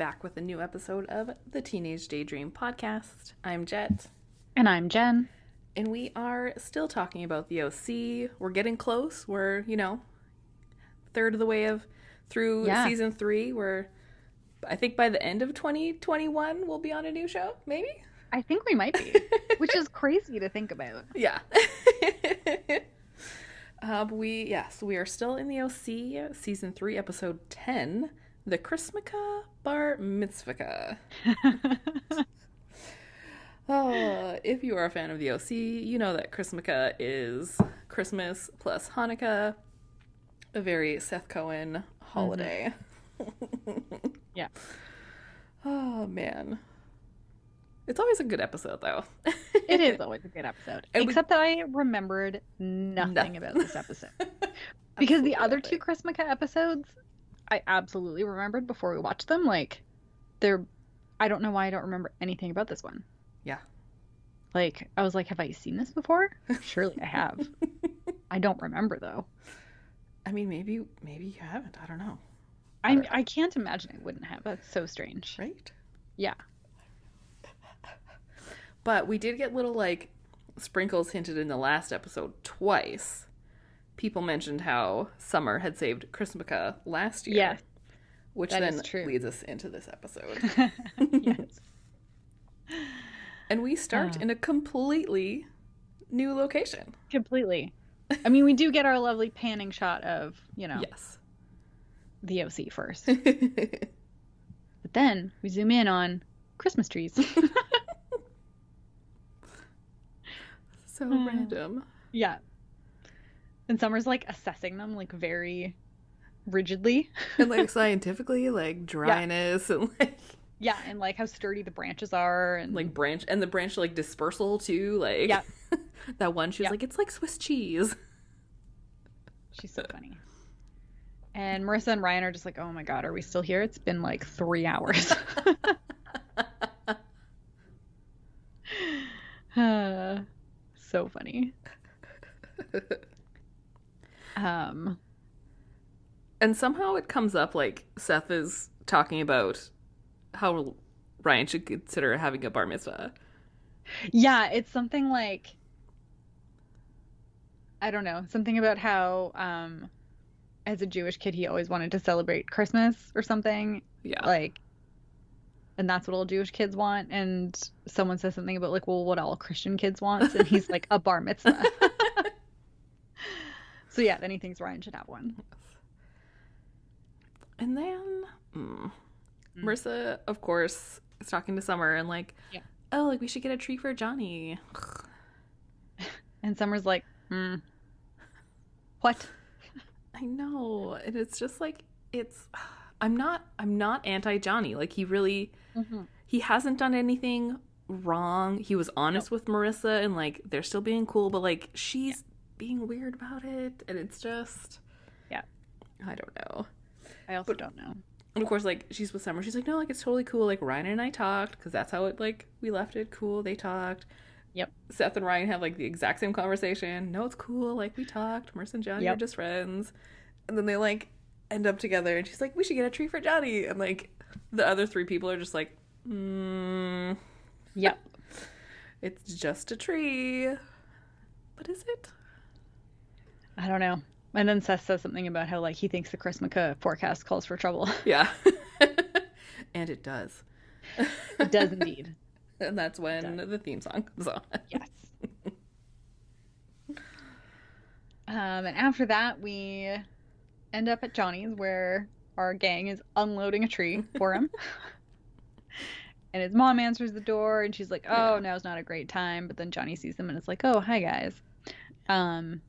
back with a new episode of the Teenage Daydream podcast. I'm Jet, And I'm Jen. and we are still talking about the OC. We're getting close. We're, you know, third of the way of through Yeah. season three. We're, I think by the end of 2021, we'll be on a new show, maybe? I think we might be, which is crazy to think about. Yeah. uh, we, yes, we are still in the OC, season three, episode 10, the Chrismukkah Bar Mitzvah. Ah, oh, if you are a fan of the OC, you know that Chrismukkah is Christmas plus Hanukkah, a very Seth Cohen holiday. Mm-hmm. Yeah. Oh, man. It's always a good episode, though. It is always a good episode. And we- Except that I remembered nothing Nothing. about this episode. Because the other nothing. two Chrismukkah episodes, I absolutely remembered before we watched them. Like, they're. I don't know why I don't remember anything about this one. Yeah. Like, I was like, have I seen this before? Surely I have. I don't remember, though. I mean, maybe maybe you haven't. I don't know. I, don't know. I can't imagine I wouldn't have. That's so strange. Right? Yeah. But we did get little like sprinkles hinted in the last episode twice. People mentioned how Summer had saved Chrismukkah last year. Yes. Which that then leads us into this episode. yes. and we start Uh. in a completely new location. Completely. I mean, we do get our lovely panning shot of, you know, Yes. the OC first. But then we zoom in on Christmas trees. so Hmm. random. yeah. And Summer's like assessing them like very rigidly. And like scientifically, like dryness and like Yeah, and like how sturdy the branches are and like branch and the branch like dispersal too. Like yeah. that one she was like, it's like Swiss cheese. she's so funny. And Marissa and Ryan are just like, "Oh my god, are we still here? It's been like 3 hours." Uh, so funny. Um And somehow it comes up like Seth is talking about how Ryan should consider having a bar mitzvah. Yeah, it's something like I don't know, something about how um as a Jewish kid he always wanted to celebrate Christmas or something. Yeah. Like and that's what all Jewish kids want and someone says something about like, well, what all Christian kids want and he's like a bar mitzvah. so yeah, then he thinks Ryan should have one. And then mm, Mm. Marissa, of course, is talking to Summer and like, Yeah. oh, like we should get a tree for Johnny. And Summer's like, hmm, what? I know, and it's just like it's. I'm not. I'm not anti Johnny. Like he really. He hasn't done anything wrong. He was honest with Marissa, and like they're still being cool, but like she's being weird about it, and it's just. Yeah. I don't know. I also don't know. And of course, like she's with Summer. She's like, no, like it's totally cool. Like Ryan and I talked because that's how it like we left it cool. They talked. Yep. Seth and Ryan have like the exact same conversation. No, it's cool. Like we talked. Marissa and Johnny are just friends. And then they like end up together, and she's like, we should get a tree for Johnny. And like the other three people are just like, mm, Yep. it's just a tree. But is it? I don't know. And then Seth says something about how like he thinks the Chrismukkah forecast calls for trouble. Yeah. and it does. it does indeed. And that's when the theme song comes on. Yes. Um, and after that, we end up at Johnny's where our gang is unloading a tree for him. and his mom answers the door and she's like, Oh, Yeah. now's not a great time. But then Johnny sees them and it's like, Oh, hi, guys. Um,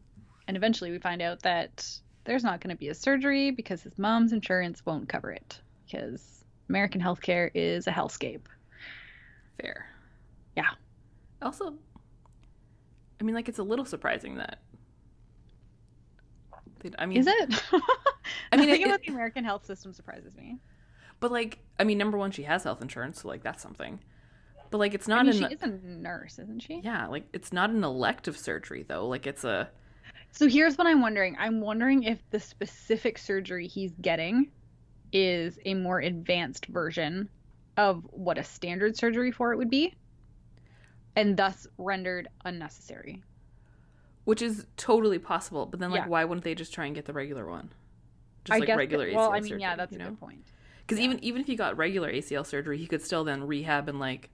and eventually we find out that there's not going to be a surgery because his mom's insurance won't cover it because American healthcare is a hellscape. Fair. Yeah. Also, I mean, like, it's a little surprising that. I mean, Is it? I mean, Nothing it- about the American health system surprises me. But like, I mean, number one, she has health insurance, so like that's something. But like, it's I not mean, an she is a nurse, isn't she? yeah, like it's not an elective surgery though. Like it's a So here's what I'm wondering. I'm wondering if the specific surgery he's getting is a more advanced version of what a standard surgery for it would be, and thus rendered unnecessary. Which is totally possible, but then like Yeah. why wouldn't they just try and get the regular one? Just I like regular that- ACL well, I mean, surgery, yeah, that's you a know? good point. Because Yeah. even even if you got regular ACL surgery, he could still then rehab and like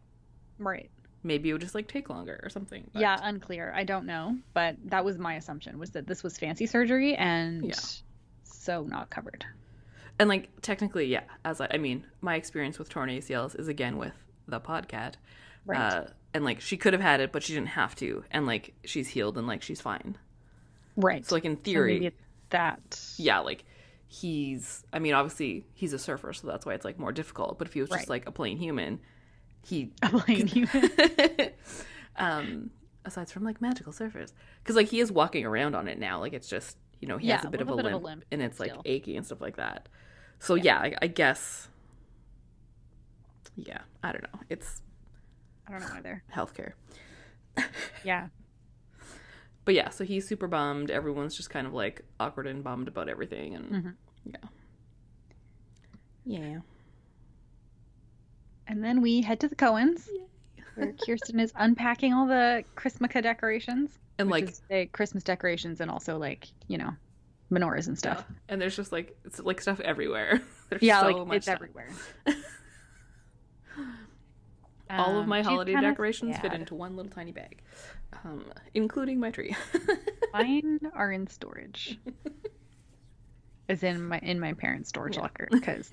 Right. Maybe it would just like take longer or something. but- Yeah, unclear. I don't know, but that was my assumption was that this was fancy surgery and Yeah. so not covered. And like technically, yeah. As I, I mean, my experience with torn ACLs is again with the podcat. Right. Uh, and like she could have had it, but she didn't have to. And like she's healed and like she's fine. right. So like in theory, it's that. yeah, like he's. I mean, obviously he's a surfer, so that's why it's like more difficult. But if he was just like a plain human, he. A plain human. um, aside from like magical surfers, because like he is walking around on it now. Like it's just you know he has a bit, of, a bit limp, of a limp and it's like still. achy and stuff like that. So yeah, I, I guess. Yeah, I don't know. It's I don't know either. healthcare. Yeah. But yeah, so he's super bummed. Everyone's just kind of like awkward and bummed about everything, and Mhm. yeah, yeah. And then we head to the Cohens, where Kirsten is unpacking all the Christmas decorations. And like, is, uh, Christmas decorations and also like, you know, menorahs and stuff. yeah. and there's just like it's like stuff everywhere. There's Yeah, so like much it's stuff. everywhere. All of Um, my she's holiday kinda decorations fit into one little tiny bag, um, including my tree. Mine are in storage. Is in my in my parents' storage Yeah. locker because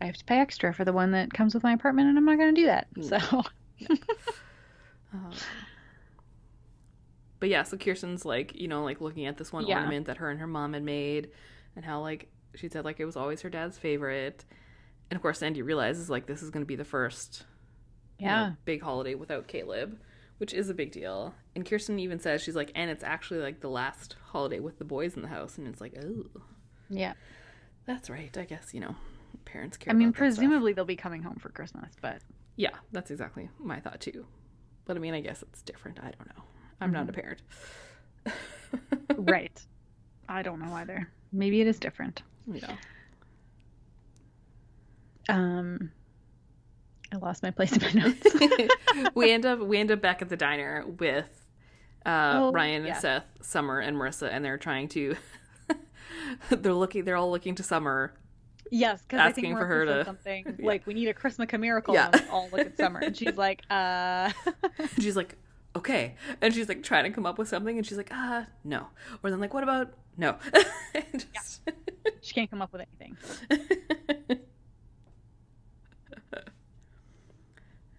I have to pay extra for the one that comes with my apartment, and I'm not going to do that. No. So Um, but yeah, so Kirsten's like, you know, like looking at this one Yeah. ornament that her and her mom had made, and how like she said like it was always her dad's favorite, and of course Sandy realizes like this is going to be the first, you know, yeah, big holiday without Caleb, which is a big deal. And Kirsten even says she's like, and it's actually like the last holiday with the boys in the house, and it's like, oh, yeah. that's right. I guess you know, parents care. I mean, about that stuff. presumably they'll be coming home for Christmas, but Yeah, that's exactly my thought too. But I mean, I guess it's different. I don't know. I'm not a parent. right. I don't know either. Maybe it is different. Yeah. Um, I lost my place in my notes. we end up we end up back at the diner with uh, Oh, Ryan and yeah. Seth, Summer and Marissa, and they're trying to. they're looking. They're all looking to Summer. Yes, because I think Asking for her to- something Yeah. like, "We need a Christmas miracle." Yeah. And all look at Summer, and she's like, "Uh." She's like, "Okay," and she's like trying to come up with something, and she's like, "Ah, no." Or then like, "What about no?" Just- she can't come up with anything.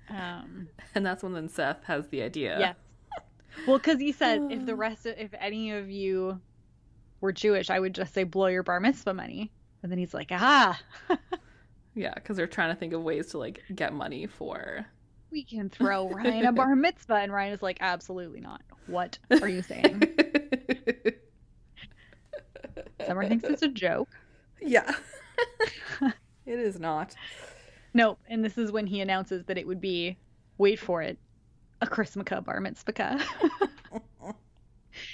Um, and that's when then Seth has the idea. yes. Well, because he said if the rest, of, if any of you were Jewish, I would just say blow your bar mitzvah money. And then he's like, ah, Yeah, because they're trying to think of ways to like get money for. we can throw Ryan a bar mitzvah. And Ryan is like, absolutely not. What are you saying? Summer thinks it's a joke. yeah. it is not. Nope. And this is when he announces that it would be, wait for it, a Chrismukkah bar mitzvah.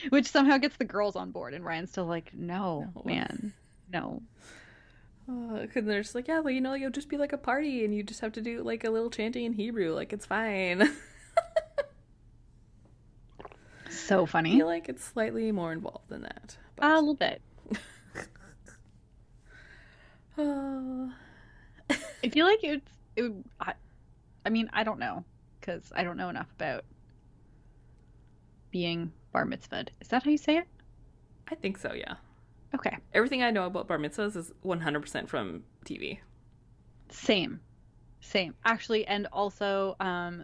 Which somehow gets the girls on board. And Ryan's still like, no, No. man, no. Because they're just like, yeah, well, you know, you'll just be like a party and you just have to do like a little chanting in Hebrew. Like, it's fine. So funny. I feel like it's slightly more involved than that. a little bit. Uh, I feel like it's. It would, I, I mean, I don't know because I don't know enough about being bar mitzvahed. Is that how you say it? I think so, yeah. Okay. Everything I know about bar mitzvahs is 100% from TV. Same. Same. Actually, and also um,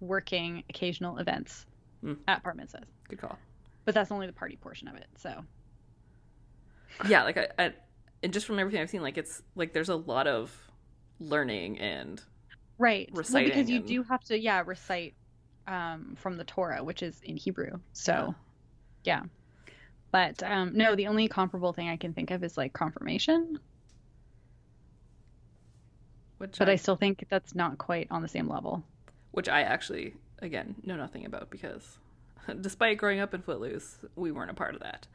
working occasional events Hmm. at bar mitzvahs. Good call. But that's only the party portion of it. So Yeah, like, I, I, and just from everything I've seen, like, it's like there's a lot of learning and right. well, because you and- do have to, yeah, recite um, from the Torah, which is in Hebrew. So yeah. But um, no, the only comparable thing I can think of is like confirmation. which But I, I still think that's not quite on the same level. which I actually again know nothing about because despite growing up in Footloose, we weren't a part of that.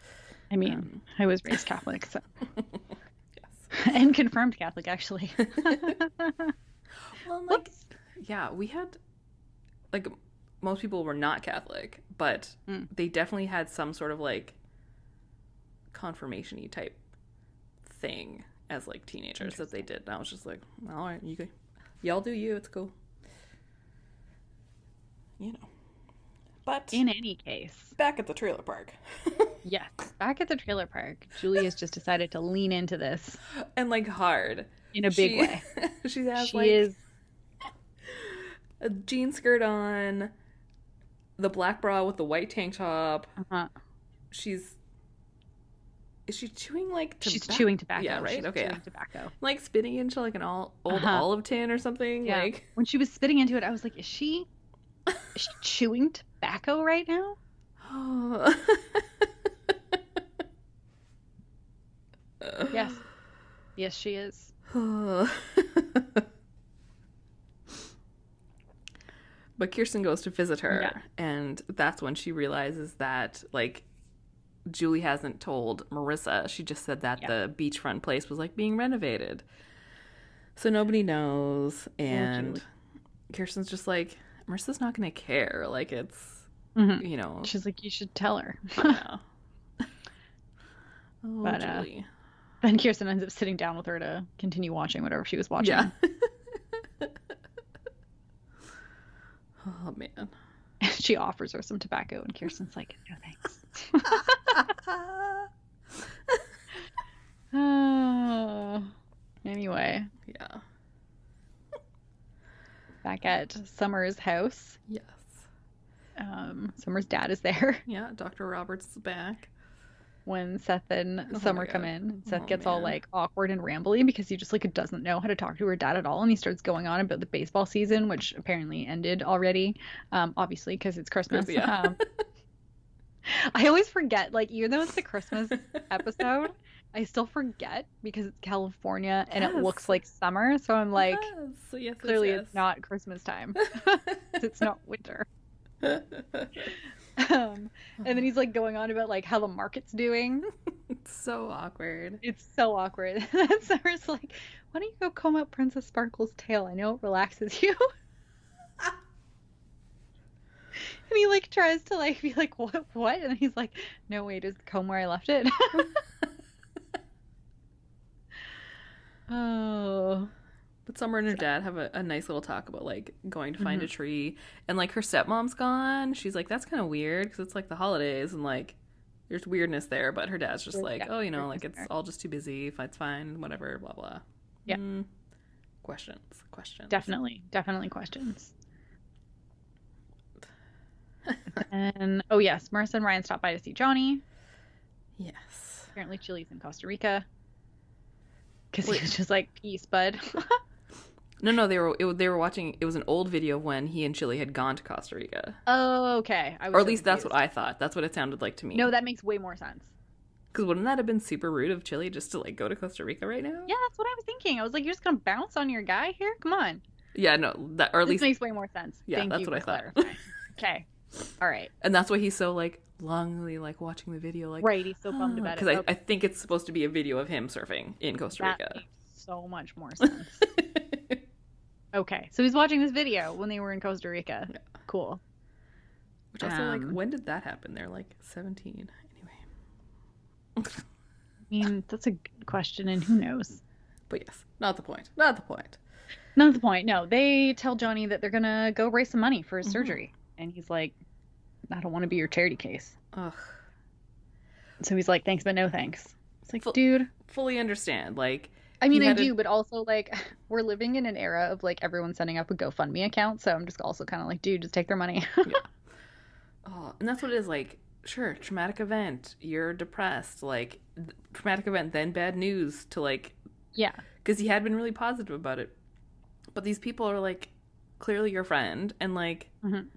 I mean, Um, I was raised Catholic, so yes. and confirmed Catholic, actually. well, like, yeah, we had like most people were not Catholic, but Mm. they definitely had some sort of like confirmation-y type thing as like teenagers that they did. And I was just like, all right, you can, y'all do you. It's cool. You know. But In any case, back at the trailer park. yes, back at the trailer park, Julie has just decided to lean into this and like hard. in a big She- way. she has She like is a jean skirt on, the black bra with the white tank top. uh She's is she chewing like she's chewing tobacco. Yeah, right. She's okay, chewing yeah. tobacco. like spitting into like an all, old Uh-huh. olive tin or something. Yeah. Like When she was spitting into it, I was like, is she is she chewing tobacco right now? Yes. Yes, she is. but Kirsten goes to visit her, Yeah. and that's when she realizes that like Julie hasn't told Marissa. She just said that Yeah. the beachfront place was like being renovated, so nobody knows. And Julie. Kirsten's just like Marissa's not gonna care. Like it's Mhm. you know. She's like, you should tell her. yeah. Oh, But, uh, then Kirsten ends up sitting down with her to continue watching whatever she was watching. Yeah. oh man. she offers her some tobacco, and Kirsten's like, no thanks. Anyway, yeah. back at Summer's house, Yes. um, Summer's dad is there Yeah. Dr. Roberts is back. when Seth and Oh Summer come in. Seth Oh, gets all like awkward and rambly because he just like doesn't know how to talk to her dad at all, and he starts going on about the baseball season, which apparently ended already, um, obviously because it's Christmas. Yeah. Um, I always forget, like even though it's the Christmas episode, I still forget because it's California and it looks like summer. So I'm like, yes. Yes, clearly it's not Christmas time. it's not winter. Um, and then he's like going on about like how the market's doing. it's so awkward. It's so awkward. And then Summer's like, why don't you go comb out Princess Sparkle's tail? I know it relaxes you. and he like tries to like be like, what? What? And he's like, no, wait, is the comb where I left it? oh. But Summer and her dad have a, a nice little talk about like going to Mm-hmm. find a tree, and like her stepmom's gone. She's like, that's kind of weird because it's like the holidays and like there's weirdness there. But her dad's just There's, like, oh, you know, like it's there. all just too busy. If it's fine, whatever, blah blah. Yeah. Mm. Questions. Questions. Definitely, definitely questions. and oh yes, Marissa and Ryan stopped by to see Johnny. Yes. Apparently, Chili's in Costa Rica. Because he was just like, peace, bud. No, no, they were it, they were watching. It was an old video of when he and Chili had gone to Costa Rica, oh, okay. I was or at so least that's what I thought. That's what it sounded like to me. No, that makes way more sense. because wouldn't that have been super rude of Chili just to like go to Costa Rica right now? Yeah, that's what I was thinking. I was like, you're just gonna bounce on your guy here? Come on. Yeah, no, that or at this least, makes way more sense. Yeah, Thank that's what I thought. okay. All right. and that's why he's so like longly like watching the video, like right. He's so bummed about it. because I, Okay, I think it's supposed to be a video of him surfing in Costa that Rica. makes so much more sense. okay. So he's watching this video when they were in Costa Rica. Yeah. Cool. Which also like Um, when did that happen? They're like seventeen anyway. I mean, that's a good question, and who knows? But yes, not the point. Not the point. Not the point. No, they tell Johnny that they're gonna go raise some money for his Mhm. surgery, and he's like, "I don't want to be your charity case." Ugh. So he's like, "Thanks, but no thanks." It's like, Full- dude. Fully understand. Like I mean, I had a- do, but also like we're living in an era of like everyone setting up a GoFundMe account, so I'm just also kind of like, dude, just take their money. Oh, and that's what it is like. Sure, traumatic event. You're depressed. Like th- traumatic event, then bad news to like yeah, because he had been really positive about it. But these people are like clearly your friend, and like Mhm.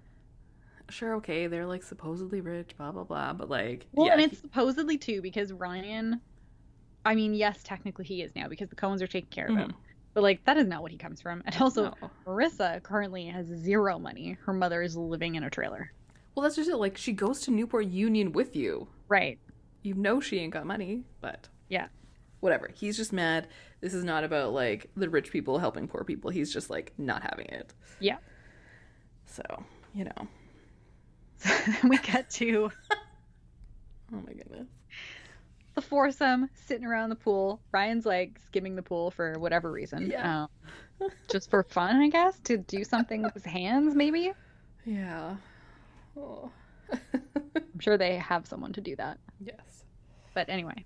Sure, okay, they're like supposedly rich, blah blah blah. But like, Well, yeah, and it's supposedly too because Ryan. I mean, yes, technically he is now because the Cohens are taking care of him. Mm-hmm. But like that is not what he comes from. And also, no. Marissa currently has zero money. Her mother is living in a trailer. well, that's just it. Like she goes to Newport Union with you. Right. You know she ain't got money, but Yeah. whatever. He's just mad. This is not about like the rich people helping poor people. He's just like not having it. Yeah. So, you know. We get to Oh my goodness. the foursome sitting around the pool. Ryan's like skimming the pool for whatever reason. Yeah. Um, just for fun, I guess, to do something with his hands, maybe. Yeah. Oh. I'm sure they have someone to do that. yes. But anyway,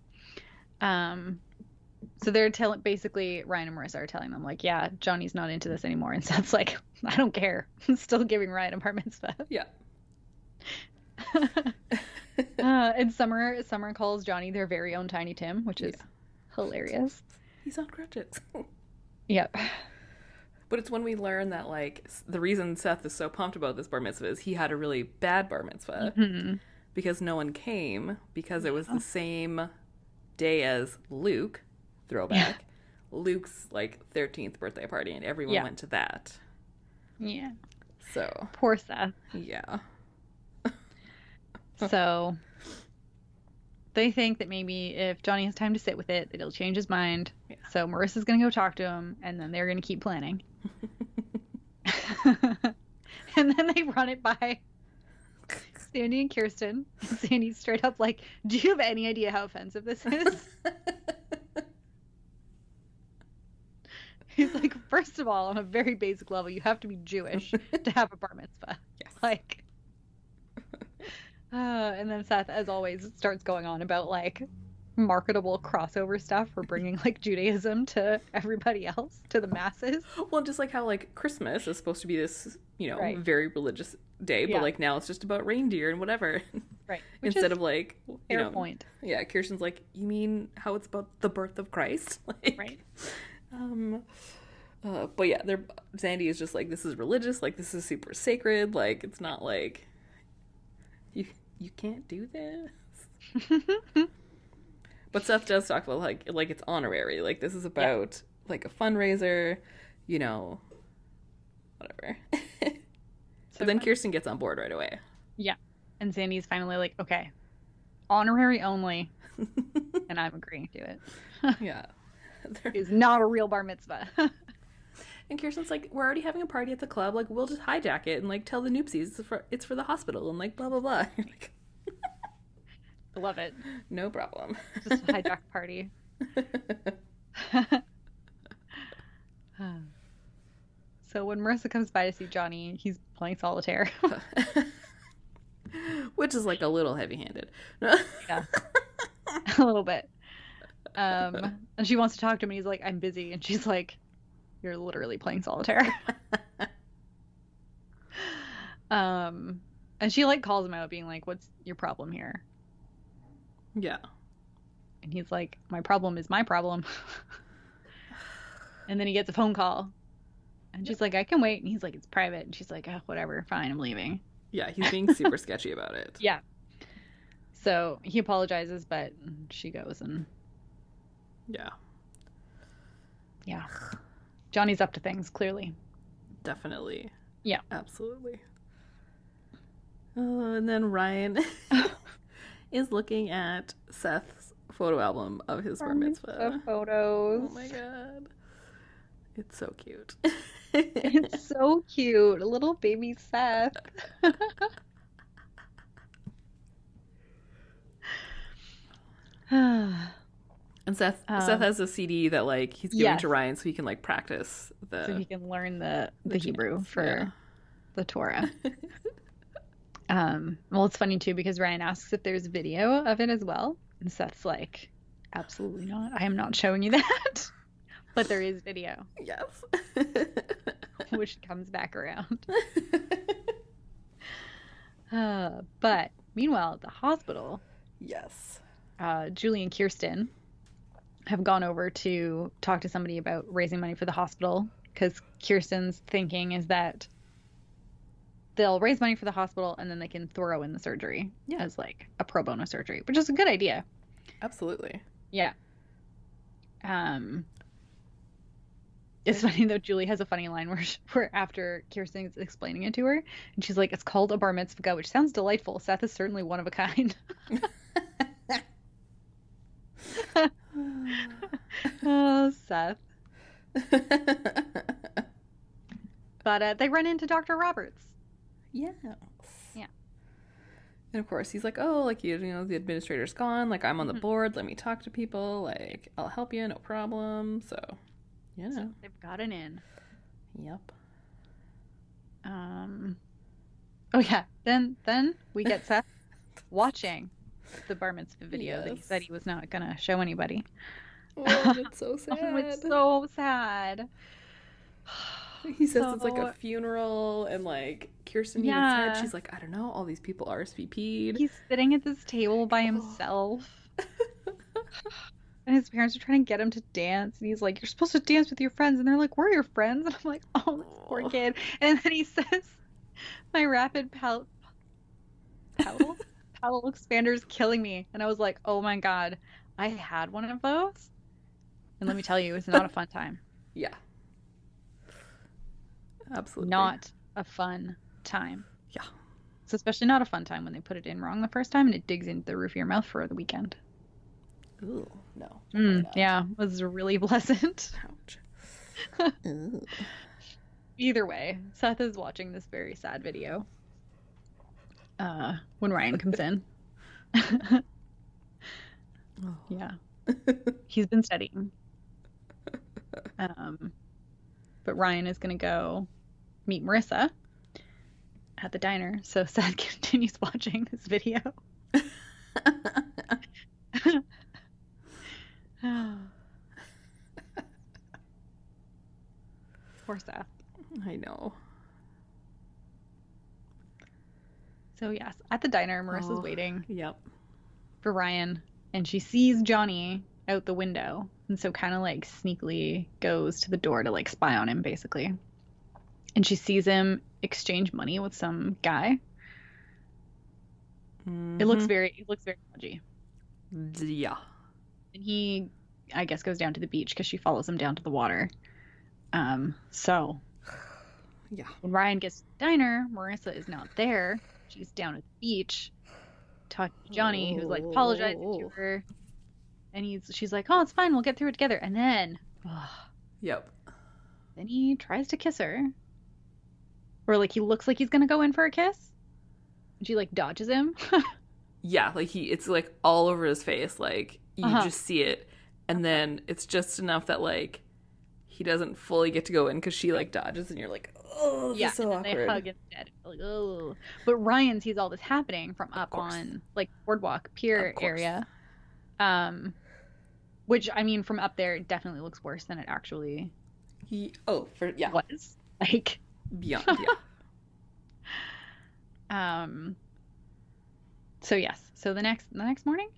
um, so they're telling basically Ryan and Marissa are telling them like, yeah, Johnny's not into this anymore, and Seth's like, I don't care, I'm still giving Ryan a bar mitzvah. Yeah. uh, and Summer Summer calls Johnny their very own Tiny Tim, which is Yeah. hilarious. He's on crutches. Yep. But it's when we learn that like the reason Seth is so pumped about this bar mitzvah is he had a really bad bar mitzvah Mhm. because no one came because it was the same day as Luke throwback. Luke's like 13th birthday party and everyone Yeah. went to that. Yeah. So, Poor Seth. yeah. So they think that maybe if Johnny has time to sit with it, that he'll change his mind. Yeah. So Marissa's gonna go talk to him, and then they're gonna keep planning. and then they run it by Sandy and Kirsten. And Sandy's straight up like, "Do you have any idea how offensive this is?" He's like, first of all, on a very basic level, you have to be Jewish to have a bar mitzvah. yes. Like, uh, and then Seth, as always, starts going on about like marketable crossover stuff for bringing like Judaism to everybody else, to the masses. Well, just like how like Christmas is supposed to be this, you know, Right. very religious day, but Yeah. like now it's just about reindeer and whatever. Right. Instead of like, you know, point. yeah, Kirsten's like, you mean how it's about the birth of Christ? Like, Right. Um, uh, but yeah, they're Sandy is just like, this is religious, like this is super sacred, like it's not like you you can't do this. But Seth does talk about like like it's honorary, like this is about like a fundraiser, you know, whatever. So so then fun. Kirsten gets on board right away. Yeah, and Sandy's finally like, okay, honorary only, and I'm agreeing to it. yeah. They're- not a real bar mitzvah. And Kirsten's like, we're already having a party at the club. Like, we'll just hijack it and like tell the Newpsies it's for, it's for the hospital and like blah blah blah. Like, I love it. no problem. Just a hijack party. so when Marissa comes by to see Johnny, he's playing solitaire. Which is like a little heavy-handed. Yeah. a little bit. Um, and she wants to talk to him, and he's like, "I'm busy," and she's like, "You're literally playing solitaire." um, and she like calls him out, being like, "What's your problem here?" yeah. And he's like, "My problem is my problem." and then he gets a phone call, and she's like, "I can wait," and he's like, "It's private," and she's like, oh, "Whatever, fine, I'm leaving." Yeah, he's being super sketchy about it. Yeah. So he apologizes, but she goes, and Yeah, yeah, Johnny's up to things clearly. definitely. Yeah. Absolutely. Uh, and then Ryan is looking at Seth's photo album of his bar mitzvah. photos. Oh my god. It's so cute. It's so cute. Little baby Seth. And Seth Um, Seth has a CD that like he's giving yes. to Ryan so he can like practice the so he can learn the, the, the Hebrew for yeah. the Torah. Um, well, it's funny too because Ryan asks if there's video of it as well. And Seth's like, absolutely not. I am not showing you that. but there is video, yes. which comes back around. Uh, but meanwhile, at the hospital, yes. uh, Julie and Kirsten have gone over to talk to somebody about raising money for the hospital because Kirsten's thinking is that they'll raise money for the hospital and then they can throw in the surgery Yeah. as like a pro bono surgery, which is a good idea. Absolutely. Yeah. Um. It's funny though. Julie has a funny line where, she, where after Kirsten's explaining it to her, and she's like, "It's called a bar mitzvah, which sounds delightful. Seth is certainly one of a kind." oh, Seth. But uh, they run into Dr. Roberts. yes. Yeah. And of course, he's like, "Oh, like you, you know, the administrator's gone. Like I'm on the Mhm. board. Let me talk to people. Like I'll help you, no problem." So, you know, So they've gotten in. yep. Um. Oh yeah. Then then we get Seth watching the bar mitzvah video that he said he was not gonna show anybody. Oh, oh it's so sad. Oh, it's so sad. he says it's like a funeral, and like Kirsten Yeah. even said she's like, "I don't know, all these people RSVP'd." He's sitting at this table by Oh. himself. And his parents are trying to get him to dance, and he's like, "You're supposed to dance with your friends," and they're like, "We're your friends," and I'm like, "Oh, this poor kid." And then he says, "My rapid pal, pal, pal expander is killing me," and I was like, "Oh my god, I had one of those," and let me tell you, it's not a fun time. yeah. Absolutely Not a fun time. Yeah. It's especially not a fun time when they put it in wrong the first time and it digs into the roof of your mouth for the weekend. Ooh, no. Mm, yeah, it was really pleasant. Ouch. Either way, Seth is watching this very sad video. Uh, when Ryan comes in. Oh. yeah, he's been studying. Um, but Ryan is gonna go meet Marissa at the diner. So Seth continues watching this video. Poor Seth. I know. So yes, at the diner, Marissa's Oh. waiting Yep. for Ryan, and she sees Johnny out the window, and so kind of like sneakily goes to the door to like spy on him, basically. And she sees him exchange money with some guy. It looks Mhm. very, it looks very dodgy. Yeah. And he, I guess, goes down to the beach because she follows him down to the water. Um, so Yeah. when Ryan gets to the diner, Marissa is not there. She's down at the beach talking to Johnny, who's like apologizing to her. And he's she's like, Oh, it's fine, we'll get through it together. And then Yep. then he tries to kiss her. Or like he looks like he's gonna go in for a kiss. And she like dodges him. Yeah, like he it's like all over his face, like you Uh-huh. just see it and then it's just enough that like he doesn't fully get to go in cuz she like dodges and you're like, "Oh, this yeah, is so and then awkward." they hug instead. Like, oh. But Ryan sees all this happening from up on like boardwalk pier area. Um which I mean from up there it definitely looks worse than it actually He oh, for yeah, was. Like beyond, yeah. um so yes. So the next the next morning?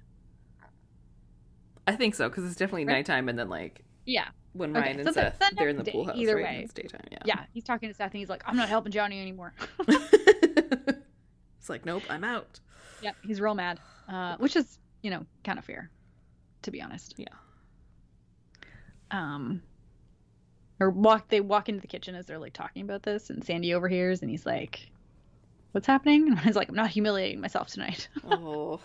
I think so cuz it's definitely Right. nightime and then like Yeah. When Ryan so and the- Seth the they're in the next pool house, either right? way. It's daytime, yeah. Yeah. He's talking to Seth and he's like, I'm not helping Johnny anymore. it's like, "Nope, I'm out." Yep, he's real mad, uh, which is you know kind of fair, to be honest. Yeah. Um. Or walk. They walk into the kitchen as they're like talking about this, and Sandy overhears, and he's like, "What's happening?" And he's like, "I'm not humiliating myself tonight." Oh.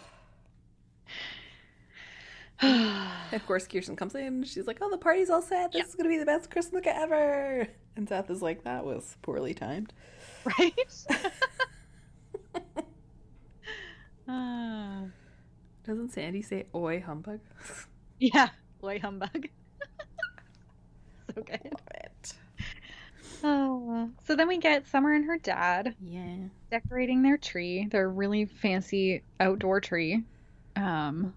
Of course, Kirsten comes in. She's like, "Oh, the party's all set. This Yeah. is gonna be the best Christmas ever." And Seth is like, "That was poorly timed." right. uh, Doesn't Sandy say "Oi, humbug"? yeah, "Oi, humbug. so good. Love it. Oh, so then we get Summer and her dad. Yeah. decorating their tree, their really fancy outdoor tree. Um,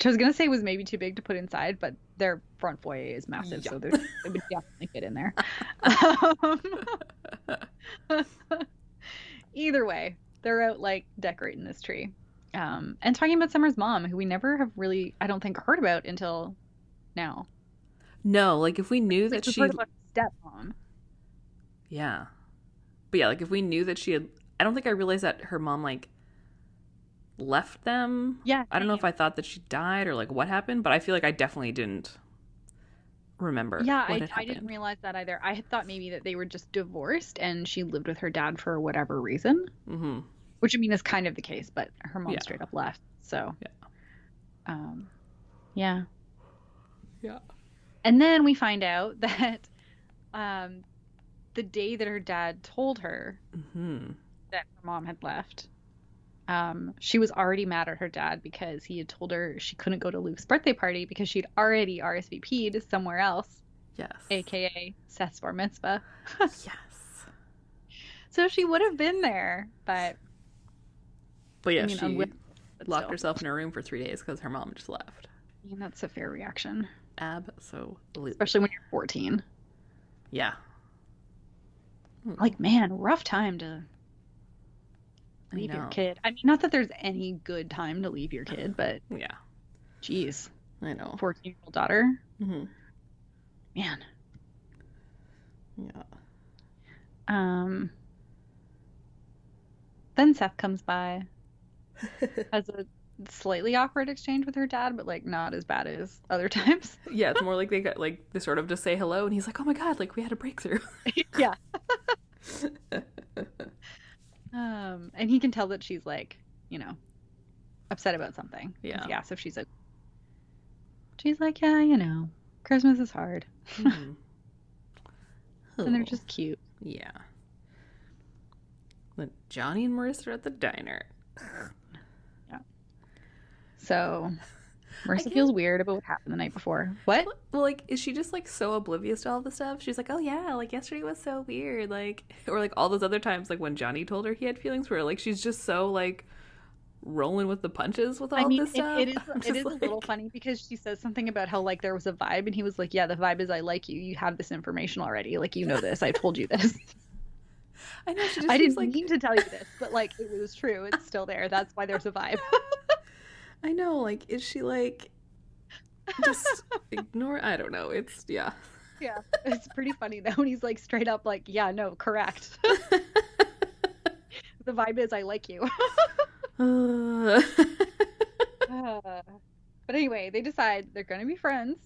which I was gonna say was maybe too big to put inside, but their front foyer is massive, so Yeah. there's- it would definitely fit in there. Um, either way, they're out like decorating this tree, um, and talking about Summer's mom, who we never have really, I don't think, heard about until now. No, like if we knew that she, about stepmom. yeah, but yeah, like if we knew that she had, I don't think I realized that her mom like left them. Yeah, I don't know if I thought that she died or like what happened, but I feel like I definitely didn't remember. Yeah, what I, had I didn't realize that either. I had thought maybe that they were just divorced and she lived with her dad for whatever reason, Mm-hmm. which I mean is kind of the case, but her mom Yeah. straight up left. So, Yeah. um, Yeah. Yeah. And then we find out that um, the day that her dad told her Mm-hmm. that her mom had left, um, she was already mad at her dad because he had told her she couldn't go to Luke's birthday party because she'd already RSVP'd somewhere else, Yes. aka Seth's bar mitzvah. yes. So she would have been there, but But yeah, I mean, she locked still. herself in her room for three days because her mom just left. I mean, that's a fair reaction, Absolutely. especially when you're 14. Yeah. Like, man, rough time to leave your kid. I mean, not that there's any good time to leave your kid, but Yeah. geez, I know. 14 year old daughter, hmm man. Yeah. Um. Then Seth comes by, has a slightly awkward exchange with her dad, but like not as bad as other times. yeah, it's more like they got like they sort of just say hello, and he's like, "Oh my god, like we had a breakthrough." yeah. Um, and he can tell that she's like, you know, upset about something. Yeah. Asks if she's like, she's like, yeah, you know, Christmas is hard, Mhm. and they're just cute. yeah. Then Johnny and Marissa are at the diner. Yeah. So Marissa feels weird about what happened the night before. What? Well, like, is she just like so oblivious to all this stuff? She's like, "Oh yeah, like yesterday was so weird," like, or like all those other times, like when Johnny told her he had feelings, where like she's just so like rolling with the punches with all I mean, this it, stuff. it is it is a little funny because she says something about how like there was a vibe, and he was like, "Yeah, the vibe is I like you. You have this information already. Like you know this. I told you this. I know she just I didn't like mean to tell you this, but like it was true. It's still there. That's why there's a vibe." I know, like, is she like just ignore? I don't know. It's yeah. yeah, it's pretty funny though. When he's like straight up like, "Yeah, no, correct. the vibe is I like you." Uh, Uh, but anyway, they decide they're gonna be friends.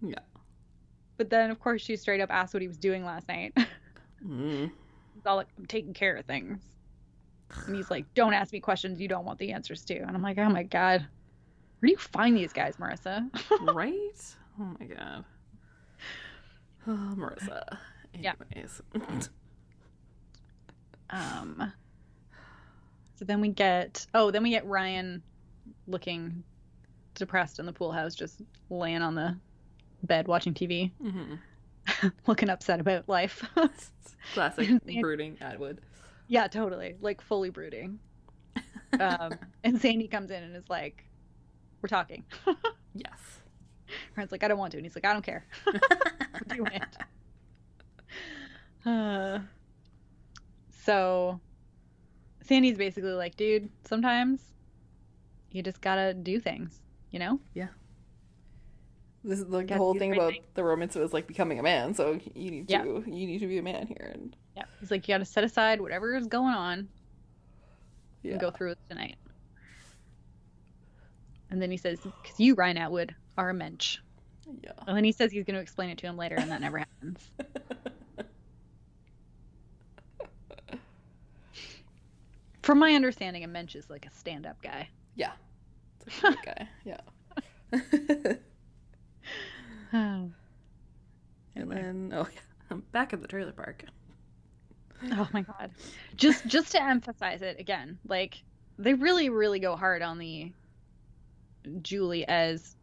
Yeah. But then, of course, she straight up asked what he was doing last night. mm. He's all like, I'm taking care of things. And he's like, Don't ask me questions you don't want the answers to. And I'm like, Oh my God. Where do you find these guys, Marissa? right? Oh my god. Oh, Marissa. Yeah. Um, so then we get, oh, then we get Ryan looking depressed in the pool house, just laying on the bed watching TV, hmm looking upset about life. Classic brooding Atwood. yeah, totally. Like fully brooding. Um, and Sandy comes in and is like, We're talking. Yes. Ryan's like, I don't want to. And he's like, I don't care. We're doing it. Uh, so Sandy's basically like, dude, sometimes you just gotta do things, you know? Yeah. This is like the whole thing about thing. the romance was like becoming a man, so you need to you need to be a man here and Yeah. He's like, you gotta set aside whatever is going on yeah. and go through it tonight. And then he says, because you, Ryan Atwood, are a mensch. Yeah. Oh, and then he says he's going to explain it to him later, and that never happens. From my understanding, a mensch is like a stand up guy. yeah. It's a guy. Yeah. Oh. and then oh yeah. I'm back at the trailer park. Oh my god. Just just to emphasize it again, like they really really go hard on the Julie as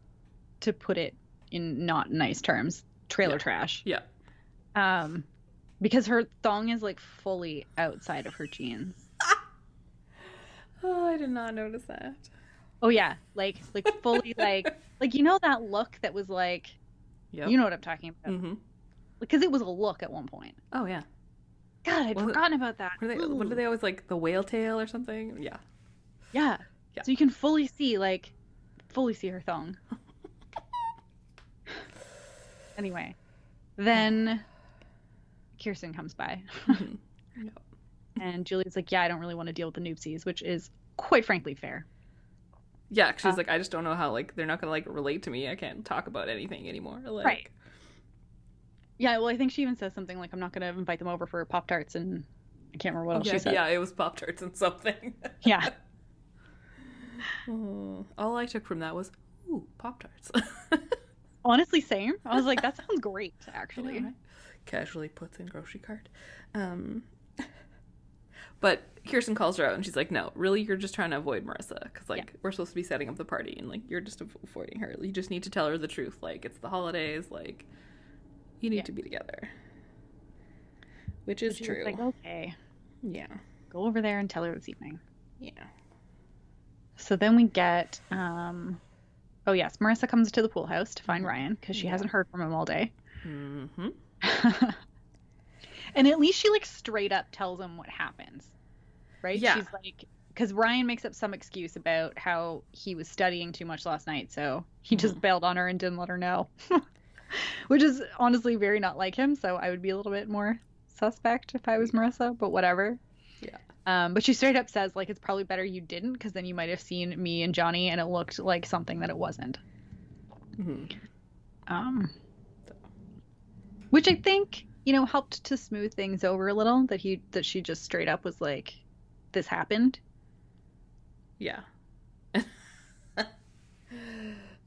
to put it in not nice terms, trailer Yeah. trash. Yeah. Um because her thong is like fully outside of her jeans. Oh, I did not notice that. Oh yeah, like like fully like like you know that look that was like Yep. you know what I'm talking about Mm-hmm. because it was a look at one point. Oh yeah. God, I'd forgotten about that. What are they? What are they always like? The whale tail or something? Yeah. Yeah. Yeah. So you can fully see like fully see her thong. anyway, then Kirsten comes by. Yep. and Julie's like, "Yeah, I don't really want to deal with the Newpsies," which is quite frankly fair. Yeah, she's Uh, like, I just don't know how like they're not gonna like relate to me. I can't talk about anything anymore. Like, Right. Yeah, well, I think she even says something like, "I'm not going to invite them over for pop tarts," and I can't remember what else yeah, she said. yeah, it was Pop Tarts and something. Yeah. Oh, all I took from that was, ooh, Pop Tarts. Honestly, same. I was like, that sounds great, actually. Right? Casually puts in grocery cart. Um, but Kirsten calls her out and she's like, no, really, you're just trying to avoid Marissa. Because, like, Yeah. we're supposed to be setting up the party and, like, you're just avoiding her. You just need to tell her the truth. Like, it's the holidays. Like, you need Yeah. to be together. Which is true. like, okay, yeah. go over there and tell her this evening. Yeah. So then we get, um, oh yes, Marissa comes to the pool house to find Ryan because she Yeah. hasn't heard from him all day. hmm and at least she like straight up tells him what happens, right? Yeah. She's like, because Ryan makes up some excuse about how he was studying too much last night, so he just Mhm. bailed on her and didn't let her know, which is honestly very not like him. So I would be a little bit more suspect if I was Marissa, but whatever. Yeah. Um, but she straight up says like it's probably better you didn't because then you might have seen me and Johnny and it looked like something that it wasn't. hmm Um, which I think you know helped to smooth things over a little. That he that she just straight up was like, "This happened." Yeah. uh,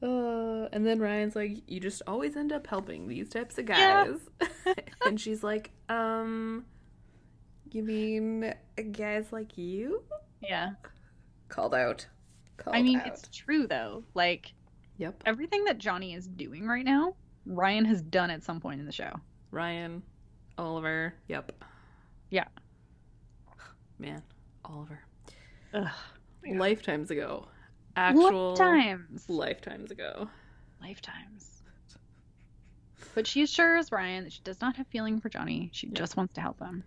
and then Ryan's like, "You just always end up helping these types of Yeah. guys," and she's like, "Um, you mean guys like you?" Yeah. Called out. Called I mean, out. it's true though. Like Yep. everything that Johnny is doing right now, Ryan has done at some point in the show. Ryan, Oliver. Yep. Yeah. Man, Oliver. Ugh. Yeah. Lifetimes ago. Actual Lifetimes. lifetimes ago. Lifetimes. But she assures Ryan that she does not have feeling for Johnny. She Yeah. just wants to help him.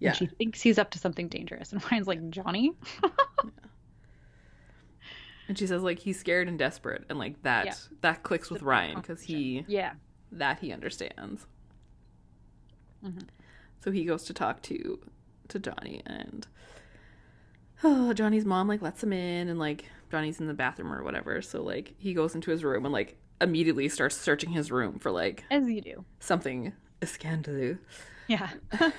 Yeah. And she thinks he's up to something dangerous. And Ryan's like, Johnny? And she says like he's scared and desperate, and like that Yeah. that clicks with Ryan because he Yeah. that he understands. Mhm. So he goes to talk to to Johnny, and oh, Johnny's mom like lets him in, and like Johnny's in the bathroom or whatever. So like he goes into his room and like immediately starts searching his room for like As you do. something scandalous. Yeah.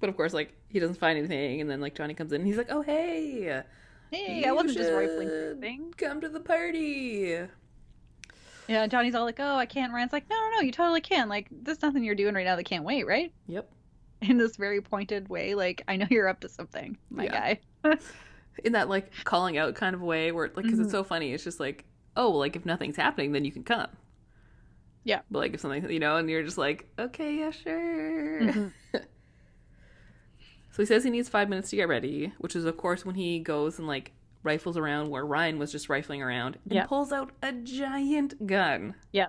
But of course, like he doesn't find anything, and then like Johnny comes in, and he's like, "Oh hey, hey, I wasn't just rifling through things. Come to the party." Yeah, Johnny's all like, oh, I can't. Ryan's like, no, no, no, you totally can. Like, there's nothing you're doing right now that can't wait, right? Yep. In this very pointed way. Like, I know you're up to something, my Yeah. guy. in that like calling out kind of way where like because Mhm. it's so funny it's just like oh like if nothing's happening then you can come Yeah. but like if something you know and you're just like okay yeah sure Mhm. so he says he needs five minutes to get ready which is of course when he goes and like rifles around where ryan was just rifling around and pulls out a giant gun Yeah.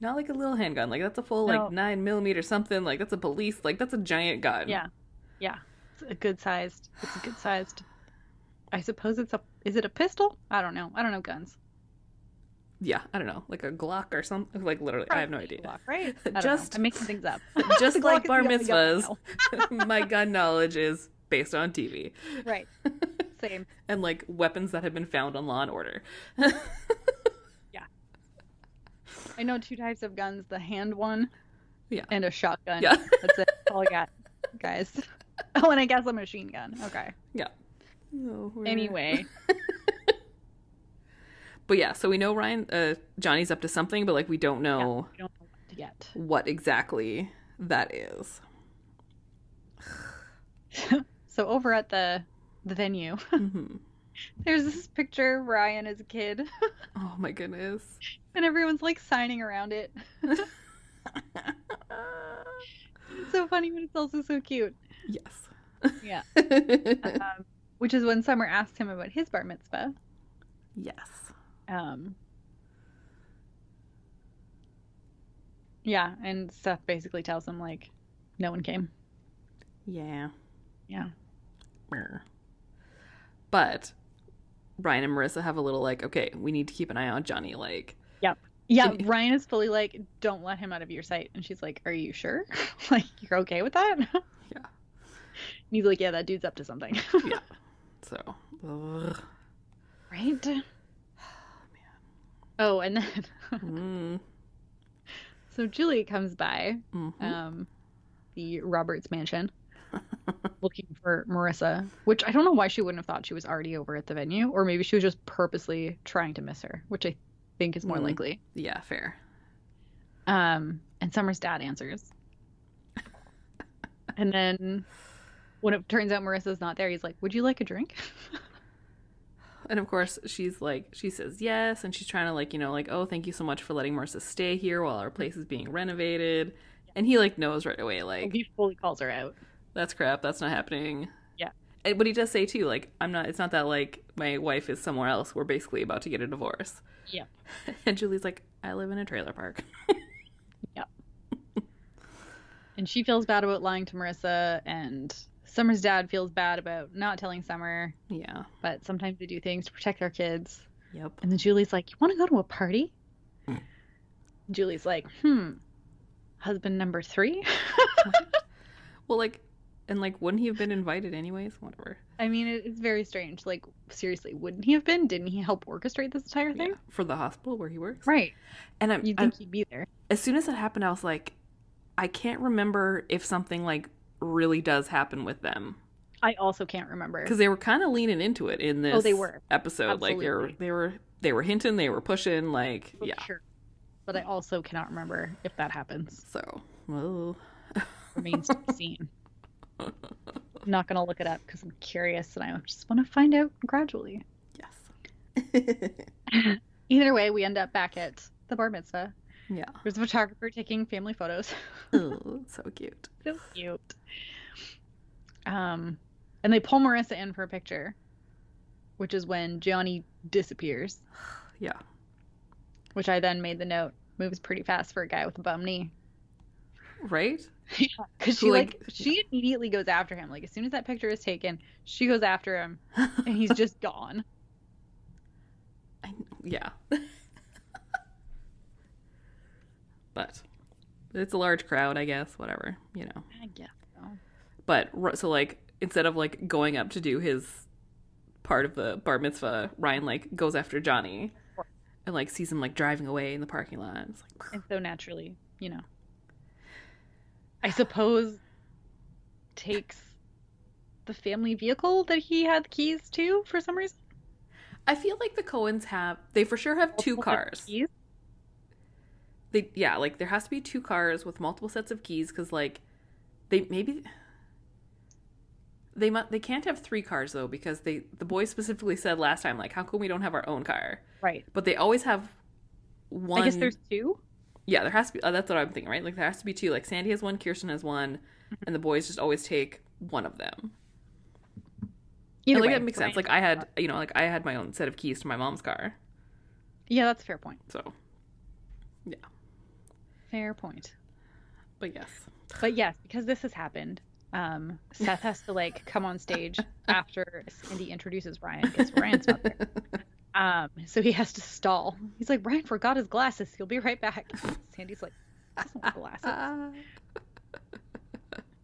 not like a little handgun like that's a full No. like nine millimeter something like that's a police like that's a giant gun Yeah. Yeah. It's a good sized. It's a good sized. I suppose it's a. Is it a pistol? I don't know. I don't know guns. Yeah i don't know like a glock or something like literally i have no idea Glock, right? Just- I'm making things up. just like bar the only gun I mitzvahs my gun knowledge is based on TV Right. Same. and like weapons that have been found on Law and Order. Yeah. I know two types of guns: the hand one, Yeah. and a shotgun. Yeah. That's it. That's all I got, guys. Oh, and I guess a machine gun. Okay. Yeah. Oh, Anyway. But yeah, so we know Ryan, uh, Johnny's up to something, but like we don't know We don't know what get. what exactly that is. So over at the the venue, Mhm. there's this picture of Ryan as a kid, Oh my goodness. and everyone's like signing around it. It's so funny, but it's also so cute. yes. Yeah. Um, which is when Summer asked him about his bar mitzvah. yes. Um, yeah, and Seth basically tells him like, no one came. Yeah. Yeah. But Ryan and Marissa have a little like, okay, we need to keep an eye on Johnny. Like, yep. Yeah, And- Ryan is fully like, don't let him out of your sight. And she's like, are you sure? like, you're okay with that? Yeah. And he's like, yeah, that dude's up to something. yeah. So, ugh. right? Oh, and then, Mm. so Julie comes by, Mhm. um, the Roberts mansion. looking for Marissa, which I don't know why she wouldn't have thought she was already over at the venue, or maybe she was just purposely trying to miss her, which I think is more Mm. likely. yeah, fair. Um, and Summer's dad answers. and then when it turns out Marissa's not there, he's like, Would you like a drink? And of course, she's like, she says yes, and she's trying to like, you know, like, oh, thank you so much for letting Marissa stay here while our place is being renovated. And he like knows right away, like, he fully calls her out. that's crap, that's not happening. Yeah. And- But he does say too, like, I'm not. It's not that like my wife is somewhere else. We're basically about to get a divorce. Yep. And Julie's like, I live in a trailer park. Yeah. and she feels bad about lying to Marissa, and Summer's dad feels bad about not telling Summer, yeah. but sometimes they do things to protect their kids. Yep. And then Julie's like, You want to go to a party? Hmm. Julie's like, Hmm, husband number three? Well, like, and like, wouldn't he have been invited anyways? Whatever. I mean, it's very strange. Like, seriously, wouldn't he have been? Didn't he help orchestrate this entire thing? Yeah. For the hospital where he works. Right. And I'm, You'd I'm think he'd be there. as soon as it happened, I was like, I can't remember if something like really does happen with them I also can't remember. because they were kind of leaning into it in this. Oh, they were. episode. Like they were, they were, they were hinting, they were pushing. Like yeah. Sure. But I also cannot remember if that happens. So, well, Remains to be seen. I'm not going to look it up because I'm curious and I just want to find out gradually. yes. Either way, we end up back at the bar mitzvah. Yeah. There's a photographer taking family photos. Oh, so cute. so cute. Um, and they pull Marissa in for a picture, which is when Johnny disappears. Yeah. Which I then made the note moves pretty fast for a guy with a bum knee. Right. yeah. Because she like, like- she immediately goes after him. Like as soon as that picture is taken, she goes after him, and he's just gone. I, yeah. But it's a large crowd, I guess. Whatever, you know. I guess so. But so like instead of like going up to do his part of the bar mitzvah, Ryan like goes after Johnny and like sees him like driving away in the parking lot. It's like And so naturally, you know, I suppose takes the family vehicle that he had keys to for some reason. I feel like the Cohens have they for sure have two cars. keys. They yeah, like there has to be two cars with multiple sets of keys because like they maybe they mu- they can't have three cars though because they the boys specifically said last time like how come we don't have our own car? Right. but they always have one I guess there's two. yeah there has to be uh, that's what i'm thinking right? Like there has to be two. Like sandy has one kirsten has one and the boys just always take one of them. Either and, like way, that makes sense. Like i had you know like i had my own set of keys to my mom's car. Yeah, that's a fair point. so Fair point. but yes But yes, because this has happened, um, Seth has to like come on stage after Sandy introduces Ryan because Ryan's not there. Um, so he has to stall. He's like, Ryan forgot his glasses. He'll be right back. Sandy's like, "He doesn't want glasses.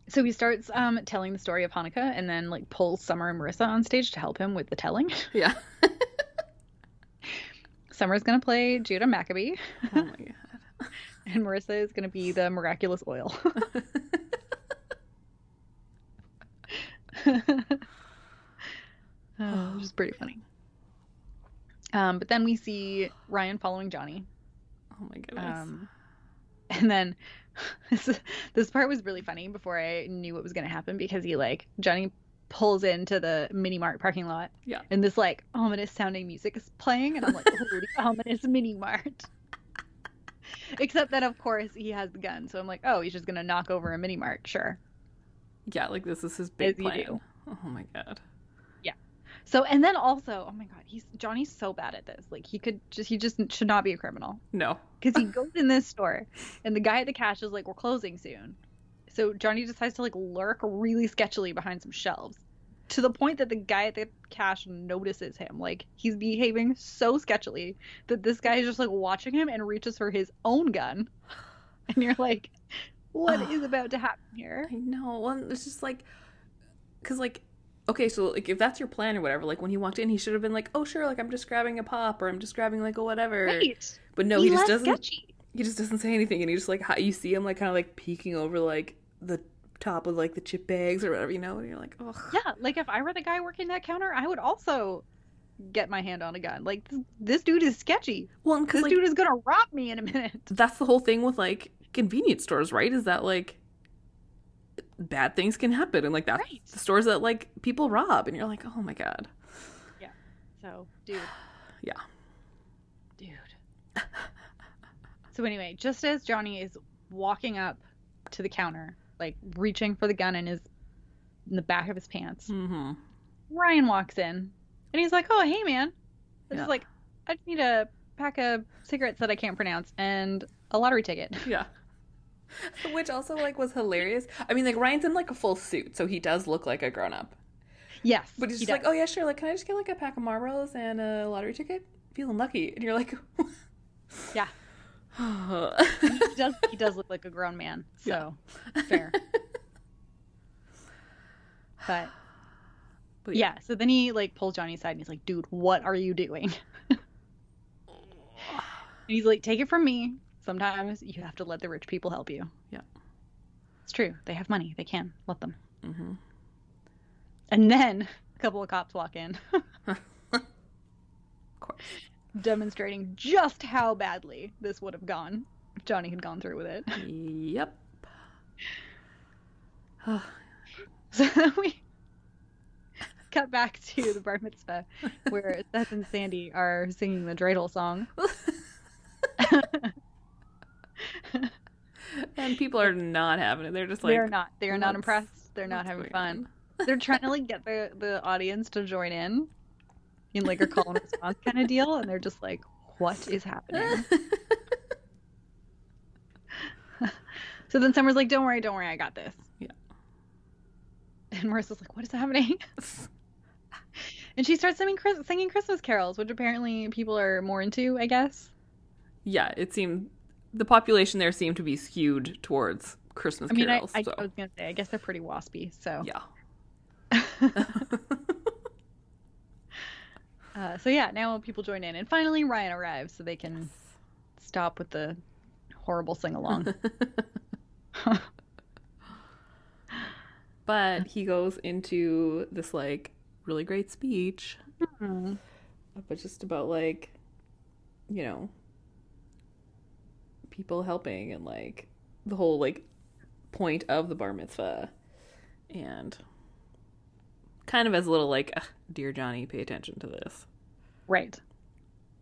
So he starts um, telling the story of Hanukkah and then like pulls Summer and Marissa on stage to help him with the telling. yeah Summer's gonna play Judah Maccabee, oh my god and Marissa is gonna be the miraculous oil. uh, which is pretty funny. Um, but then we see Ryan following Johnny. oh my goodness Um, and then this, this part was really funny before I knew what was going to happen because he like Johnny pulls into the mini mart parking lot. Yeah. And this like ominous sounding music is playing and I'm like, holy ominous mini mart. Except that of course he has the gun, so I'm like, oh, he's just gonna knock over a mini mart, sure. yeah like this is his big As plan oh my god Yeah. So and then also, oh my god, he's Johnny's so bad at this. Like he could just he just should not be a criminal. no because he goes in this store and the guy at the cash is like we're closing soon so johnny decides to like lurk really sketchily behind some shelves to the point that the guy at the cash notices him like he's behaving so sketchily that this guy is just like watching him and reaches for his own gun and you're like what is about to happen here I know. Well, it's just like, cause like, okay, so like if that's your plan or whatever, like when he walked in, he should have been like, oh sure, like I'm just grabbing a pop or I'm just grabbing like a whatever. right But no, Be he just doesn't. sketchy He just doesn't say anything, and he just like you see him like kind of like peeking over like the top with like the chip bags or whatever, you know, and you're like, oh Yeah, like if I were the guy working that counter, I would also get my hand on a gun. Like this, this dude is sketchy. Well, because This like, dude is gonna rob me in a minute. that's the whole thing with like convenience stores, right? Is that like bad things can happen, and like that's Right. the stores that like people rob, and you're like, oh my god, Yeah. So, dude, yeah, dude. so anyway, just as Johnny is walking up to the counter, like reaching for the gun in his in the back of his pants, mm-hmm. Ryan walks in and he's like, "Oh, hey man." It's Yeah. like, "I just need a pack of cigarettes that I can't pronounce and a lottery ticket." yeah. Which also like was hilarious. I mean, like Ryan's in like a full suit, so he does look like a grown up. Yes. But he's he just like, oh yeah, sure. Like, can I just get like a pack of Marlboros and a lottery ticket? Feeling lucky, and you're like, Yeah. He does he does look like a grown man. So, fair. But But yeah, so then he like pulls Johnny aside and he's like, "Dude, what are you doing?" and he's like, "Take it from me. Sometimes you have to let the rich people help you." Yeah. It's true. They have money. They can let them. hmm And then a couple of cops walk in, Of course. Demonstrating just how badly this would have gone if Johnny had gone through with it. Yep. So then we cut back to the bar mitzvah where Seth and Sandy are singing the dreidel song. and people are not having it. They're just like, they're not. They're not impressed. They're not having fun. They're trying to like get the the audience to join in in like a call and response kind of deal, and they're just like, "What is happening?" So then Summer's like, "Don't worry, don't worry, I got this." Yeah. And Marissa's like, "What is happening?" And she starts singing singing Christmas carols, which apparently people are more into, I guess. yeah, it seemed the population there seemed to be skewed towards Christmas I mean, carols. I, I, so. I was gonna say, I guess they're pretty waspy. So yeah. Uh, so yeah, now people join in, and finally Ryan arrives, so they can stop with the horrible sing along. but he goes into this like really great speech, but just about like, you know, people helping and like the whole like point of the bar mitzvah, and kind of as a little like, "Ugh, dear Johnny, pay attention to this, right.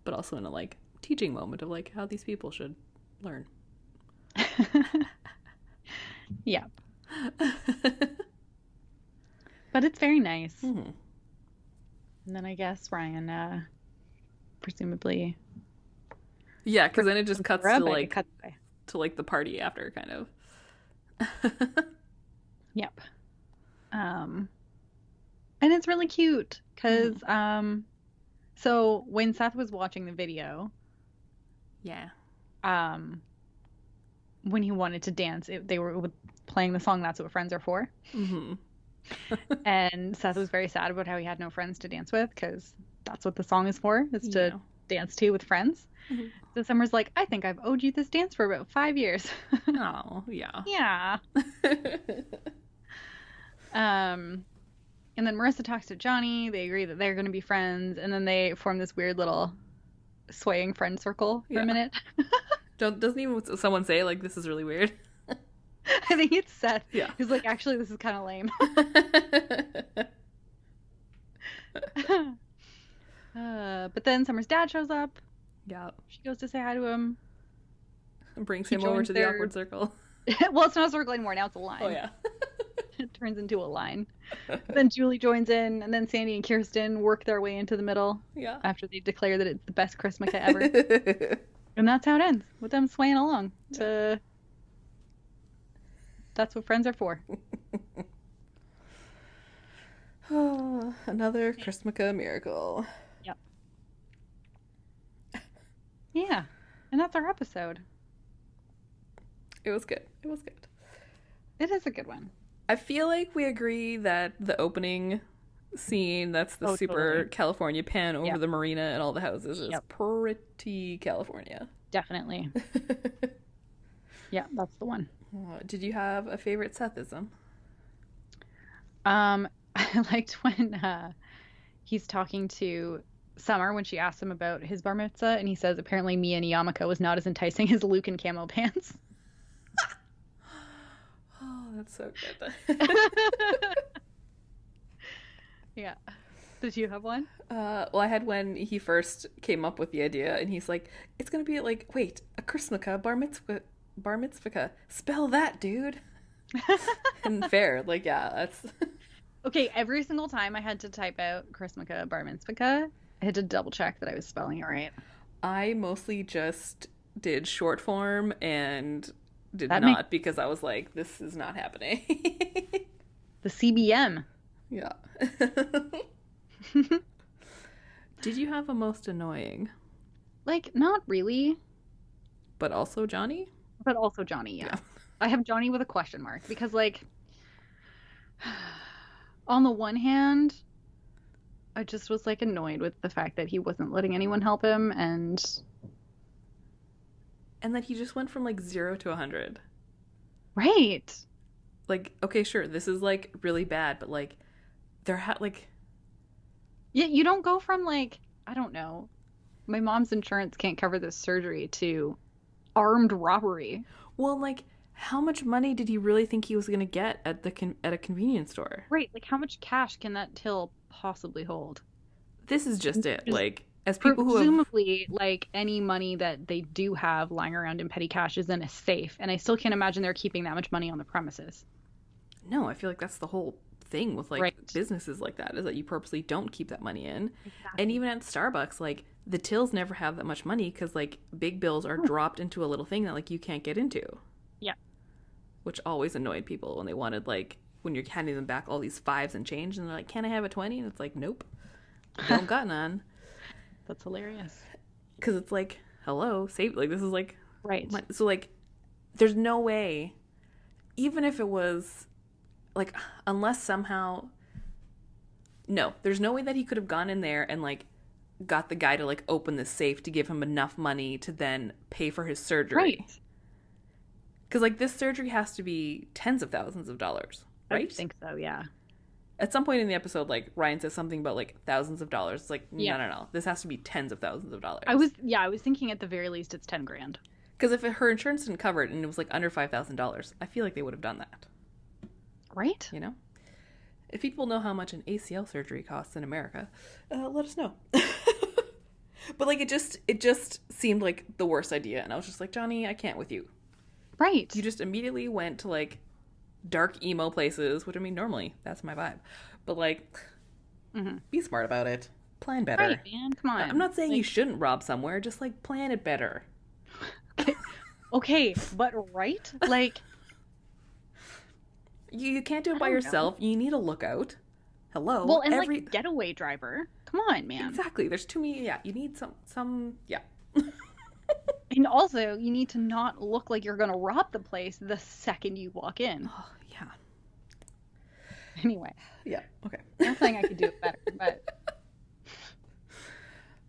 but also in a like teaching moment of like how these people should learn. Yep. But it's very nice. Mm-hmm. And then I guess Ryan, uh, presumably, Yeah, because then it just cuts to like cuts to like the party after, kind of. Yep. Um, and it's really cute because, um, so when Seth was watching the video, yeah. um, when he wanted to dance, it, they were playing the song "That's What Friends Are For," hmm and Seth was very sad about how he had no friends to dance with because that's what the song is for, is to Yeah. dance to with friends. Mhm. So Summer's like, I think I've owed you this dance for about five years. Oh, yeah. yeah. Um, and then Marissa talks to Johnny. They agree that they're going to be friends, and then they form this weird little swaying friend circle for Yeah. a minute. Don't doesn't even someone say like this is really weird? I think it's Seth. Yeah. He's like, actually, this is kind of lame. uh, but then Summer's dad shows up. yeah. She goes to say hi to him. Brings He him over to the awkward circle. well, it's not a circle anymore. Now it's a line. Oh yeah. It turns into a line. then Julie joins in, and then Sandy and Kirsten work their way into the middle yeah. after they declare that it's the best Christmas ever. And that's how it ends, with them swaying along to. That's what friends are for. oh, another Chrismukkah miracle. Yep. Yeah. And that's our episode. It was good. It was good. It is a good one. I feel like we agree that the opening scene, that's the Oh, super totally. California pan over Yeah. the marina and all the houses, is Yep. pretty California. Definitely. Yeah, that's the one. Uh, Did you have a favorite Sethism? Um, I liked when uh, he's talking to Summer when she asks him about his bar mitzvah, and he says apparently Mia Yamako was not as enticing as Luke in camo pants. That's so good. yeah. Did you have one? Uh, well, I had when he first came up with the idea, and he's like, "It's gonna be like, wait, a Chrismukkah bar mitzvah, bar mitzvah, spell that, dude." and fair, like, yeah, that's okay. Every single time I had to type out Chrismukkah bar mitzvah, I had to double check that I was spelling it right. I mostly just did short form and did that not because I was like, this is not happening. the CBM. Yeah. Did you have a most annoying? Like, not really. But also Johnny? But also Johnny, yeah. yeah. I have Johnny with a question mark because, like, on the one hand, I just was like annoyed with the fact that he wasn't letting anyone help him and and then he just went from like 0 to a 100. Right. Like okay, sure, this is like really bad, but like there had like yeah, you don't go from like, I don't know, my mom's insurance can't cover this surgery to armed robbery. Well, like how much money did he really think he was going to get at the con- at a convenience store? Right, like how much cash can that till possibly hold? This is just it. Just like as people who presumably have... like any money that they do have lying around in petty cash is in a safe, and I still can't imagine they're keeping that much money on the premises. No, I feel like that's the whole thing with like right. businesses like that is that you purposely don't keep that money in. Exactly. And even at Starbucks, like the tills never have that much money because like big bills are hmm. dropped into a little thing that like you can't get into. Yeah. Which always annoyed people when they wanted like when you're handing them back all these fives and change and they're like, Can I have a twenty? And it's like, Nope. Don't got none. That's hilarious. Cause it's like, hello, save like this is like Right. My, so like there's no way even if it was like unless somehow no there's no way that he could have gone in there and like got the guy to like open the safe to give him enough money to then pay for his surgery right because like this surgery has to be tens of thousands of dollars right i think so yeah at some point in the episode like ryan says something about like thousands of dollars it's like yeah. no no no this has to be tens of thousands of dollars i was yeah i was thinking at the very least it's 10 grand because if her insurance didn't cover it and it was like under $5000 i feel like they would have done that Right? You know? If people know how much an ACL surgery costs in America, uh, let us know. but like it just it just seemed like the worst idea and I was just like, "Johnny, I can't with you." Right. You just immediately went to like dark emo places, which I mean normally that's my vibe. But like mm-hmm. be smart about it. Plan better. Right, man. Come on. I'm not saying like... you shouldn't rob somewhere, just like plan it better. okay. okay, but right? Like you, you can't do it by yourself. Know. You need a lookout. Hello. Well, and every... like getaway driver. Come on, man. Exactly. There's too many. Yeah, you need some. Some. Yeah. and also, you need to not look like you're gonna rob the place the second you walk in. Oh, yeah. Anyway. Yeah. Okay. I'm saying I could do it better, but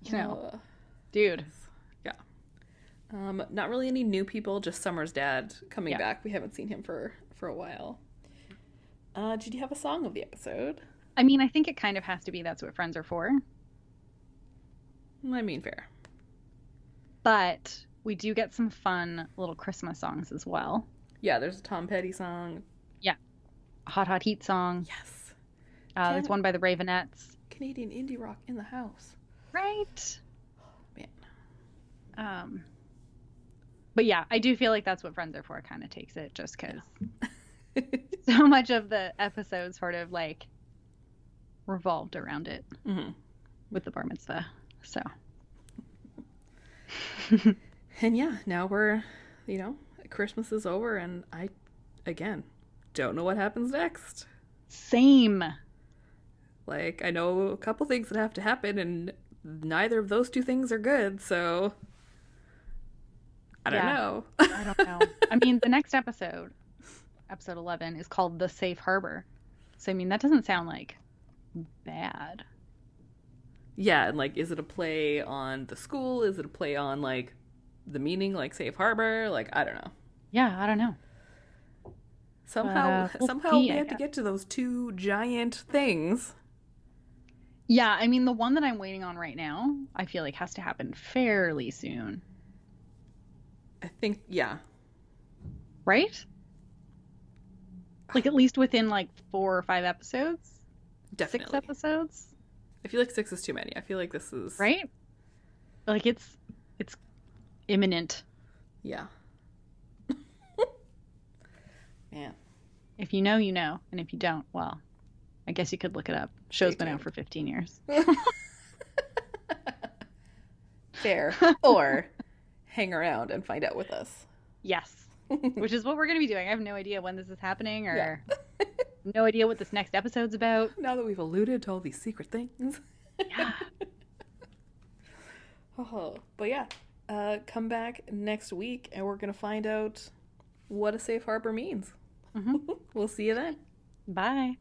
you know, uh, dude. Yeah. Um, not really any new people. Just Summer's dad coming yeah. back. We haven't seen him for for a while. Uh, did you have a song of the episode? I mean, I think it kind of has to be That's What Friends Are For. I mean, fair. But we do get some fun little Christmas songs as well. Yeah, there's a Tom Petty song. Yeah. Hot Hot Heat song. Yes. Uh, there's one by the Raveonettes. Canadian indie rock in the house. Right. man. Um, but yeah, I do feel like that's what friends are for. Kind of takes it just because yeah. so much of the episode sort of like revolved around it mm-hmm. with the bar mitzvah. So, and yeah, now we're, you know, Christmas is over, and I, again, don't know what happens next. Same. Like, I know a couple things that have to happen, and neither of those two things are good, so I don't yeah, know. I don't know. I mean, the next episode, episode 11, is called The Safe Harbor. So, I mean, that doesn't sound like bad. Yeah, and like, is it a play on the school? Is it a play on like the meaning, like safe harbor? Like, I don't know. Yeah, I don't know. Somehow, Uh, we'll somehow see, we have to get to those two giant things. Yeah, I mean the one that I'm waiting on right now, I feel like has to happen fairly soon, I think, yeah, right? Like at least within like four or five episodes, definitely. six episodes, I feel like six is too many. I feel like this is right? Like it's it's imminent. Yeah. Man, If you know, you know, and if you don't, well, I guess you could look it up. Show's Stay been out for 15 years. fair. or hang around and find out with us. Yes, which is what we're going to be doing. I have no idea when this is happening or Yeah. no idea what this next episode's about. now that we've alluded to all these secret things. Yeah. Oh, but yeah, uh, come back next week and we're gonna find out what a safe harbor means. Mhm. we'll see you then. Bye.